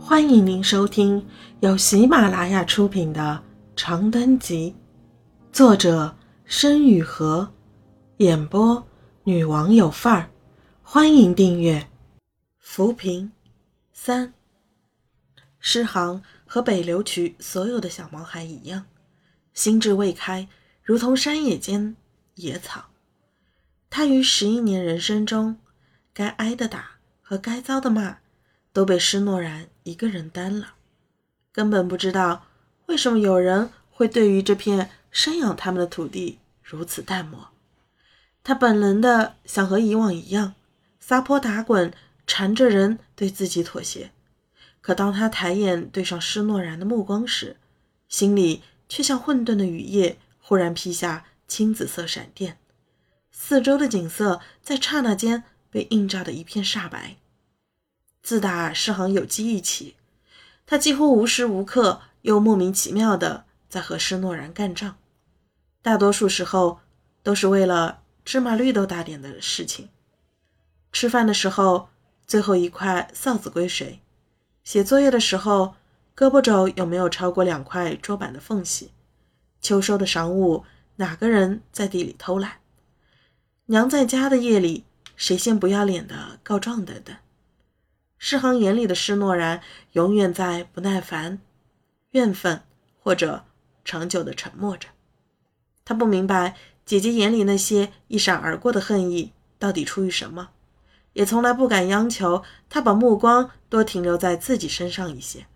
欢迎您收听由喜马拉雅出品的《长灯集》，作者申雨禾，演播女王有范儿。欢迎订阅。扶贫三，诗行和北流渠所有的小毛孩一样，心智未开，如同山野间野草。他于十一年人生中，该挨的打和该遭的骂。都被施诺然一个人担了，根本不知道为什么有人会对于这片生养他们的土地如此淡漠。他本能的想和以往一样撒泼打滚，缠着人对自己妥协。可当他抬眼对上施诺然的目光时，心里却像混沌的雨夜忽然劈下青紫色闪电，四周的景色在刹那间被映照的一片煞白。自打世行有记忆起，他几乎无时无刻又莫名其妙的在和施诺然干仗，大多数时候都是为了芝麻绿豆大点的事情。吃饭的时候，最后一块臊子归谁？写作业的时候，胳膊肘有没有超过两块桌板的缝隙？秋收的晌午，哪个人在地里偷懒？娘在家的夜里，谁先不要脸的告状等等。诗行眼里的施诺然，永远在不耐烦、怨愤或者长久的沉默着。他不明白姐姐眼里那些一闪而过的恨意到底出于什么，也从来不敢央求他把目光多停留在自己身上一些。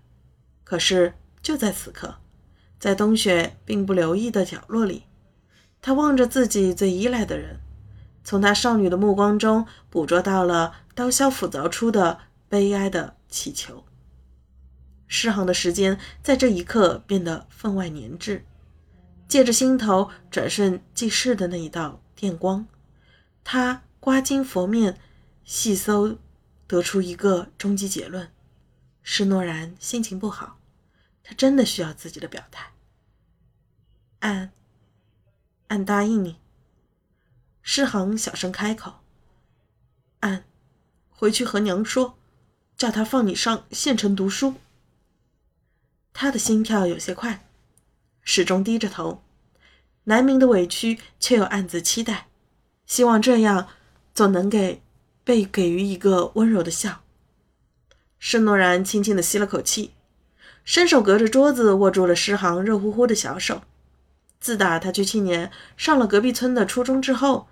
可是就在此刻，在冬雪并不留意的角落里，他望着自己最依赖的人，从他少女的目光中捕捉到了刀削斧凿出的。悲哀的祈求。诗行的时间在这一刻变得分外粘滞，借着心头转瞬即逝的那一道电光，他刮经佛面，细搜，得出一个终极结论：施诺然心情不好，他真的需要自己的表态。按，按答应你。诗行小声开口。按，回去和娘说。叫他放你上县城读书。他的心跳有些快，始终低着头，难明的委屈却又暗自期待，希望这样总能给被给予一个温柔的笑。施诺然轻轻的吸了口气，伸手隔着桌子握住了诗行热乎乎的小手。自打他去青年上了隔壁村的初中之后，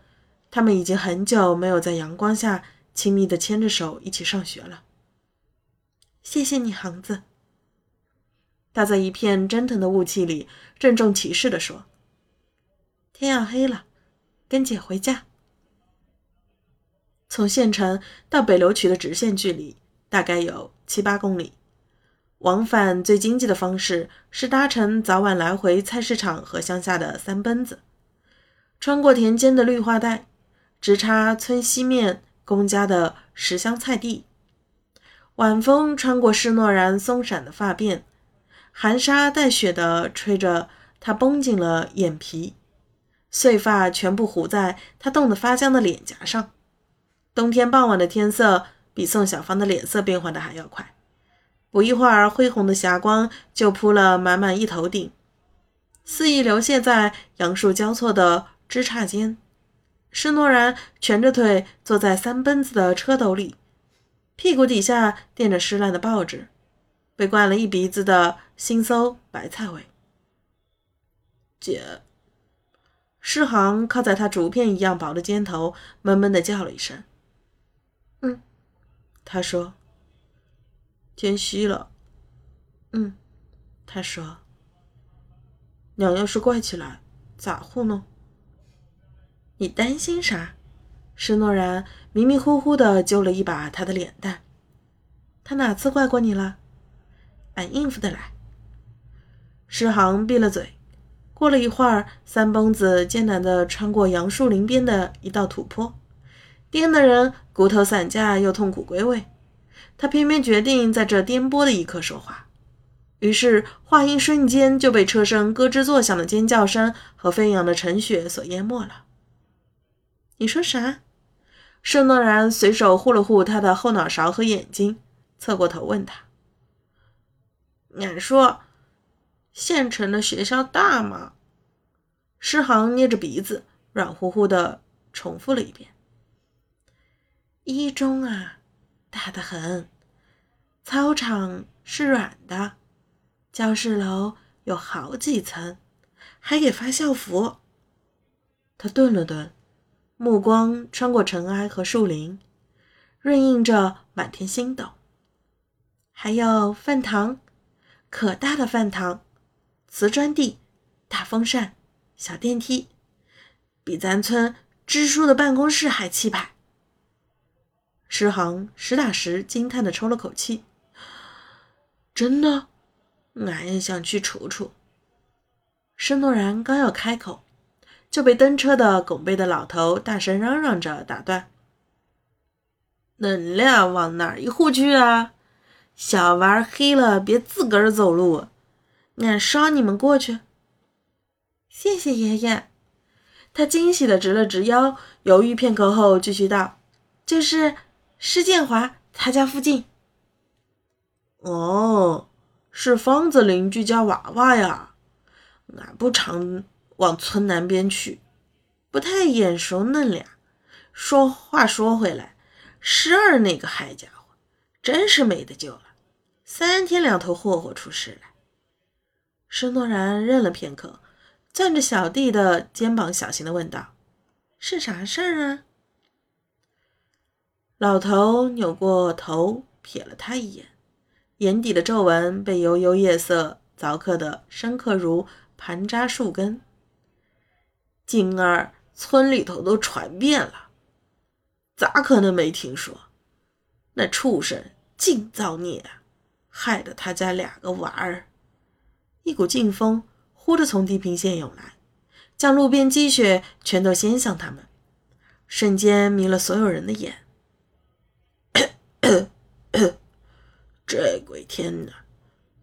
他们已经很久没有在阳光下亲密的牵着手一起上学了。谢谢你，行子。他在一片蒸腾的雾气里郑重其事地说：“天要黑了，跟姐回家。”从县城到北流渠的直线距离大概有七八公里，往返最经济的方式是搭乘早晚来回菜市场和乡下的三奔子，穿过田间的绿化带，直插村西面公家的十香菜地。晚风穿过施诺然松散的发辫，寒沙带雪的吹着他绷紧了眼皮，碎发全部糊在他冻得发僵的脸颊上。冬天傍晚的天色比宋小芳的脸色变化的还要快，不一会儿，恢宏的霞光就铺了满满一头顶，肆意流泻在杨树交错的枝杈间。施诺然蜷着腿坐在三奔子的车斗里。屁股底下垫着湿烂的报纸，被灌了一鼻子的腥馊白菜味。姐，诗航靠在他竹片一样薄的肩头，闷闷的叫了一声：“嗯。”他说：“天熄了。”嗯，他说：“娘要是怪起来，咋糊弄？你担心啥？”施诺然迷迷糊糊地揪了一把他的脸蛋，他哪次怪过你了？俺应付得来。诗行闭了嘴。过了一会儿，三蹦子艰难地穿过杨树林边的一道土坡，颠的人骨头散架又痛苦归位。他偏偏决定在这颠簸的一刻说话，于是话音瞬间就被车声咯吱作响的尖叫声和飞扬的尘雪所淹没了。你说啥？盛诺然随手护了护他的后脑勺和眼睛，侧过头问他：“俺说，县城的学校大吗？诗航捏着鼻子，软乎乎的重复了一遍：“一中啊，大得很，操场是软的，教室楼有好几层，还给发校服。”他顿了顿，目光穿过尘埃和树林，润映着满天星斗。还有饭堂。可大的饭堂，瓷砖地，大风扇，小电梯，比咱村支书的办公室还气派。诗航实打实惊叹的抽了口气：“真的，俺也想去瞅瞅。”申诺然刚要开口，就被蹬车的拱背的老头大声嚷嚷着打断：“能量往哪一户去啊？”小娃黑了，别自个儿走路，俺捎你们过去。谢谢爷爷。他惊喜的直了直腰，犹豫片刻后继续道：“就是施建华他家附近。”哦，是方子邻居家娃娃呀。俺不常往村南边去，不太眼熟恁俩。说话说回来，十二那个害家伙，真是没得救了。三天两头霍霍出事来，申诺然愣了片刻，攥着小弟的肩膀，小心的问道：“是啥事儿啊？”老头扭过头，瞥了他一眼，眼底的皱纹被悠悠夜色凿刻的深刻如盘扎树根。今儿村里头都传遍了，咋可能没听说？那畜生净造孽！害得他家两个娃儿，一股劲风忽地从地平线涌来，将路边积雪全都掀向他们，瞬间迷了所有人的眼。这鬼天哪！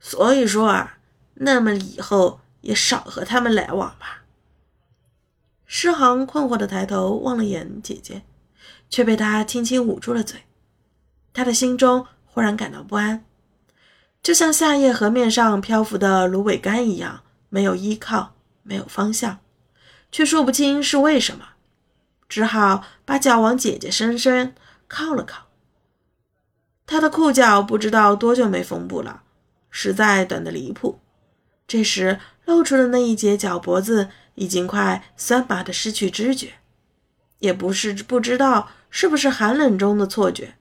所以说啊，那么以后也少和他们来往吧。诗航困惑地抬头望了眼姐姐，却被她轻轻捂住了嘴。他的心中忽然感到不安。就像夏夜河面上漂浮的芦苇干一样，没有依靠，没有方向，却说不清是为什么，只好把脚往姐姐身上靠了靠。他的裤脚不知道多久没缝补了，实在短得离谱。这时露出的那一截脚脖子已经快酸麻的失去知觉，也不是不知道是不是寒冷中的错觉。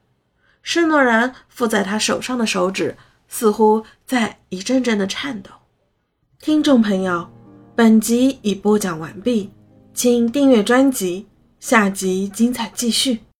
施诺然附在他手上的手指。似乎在一阵阵的颤抖。听众朋友，本集已播讲完毕，请订阅专辑，下集精彩继续。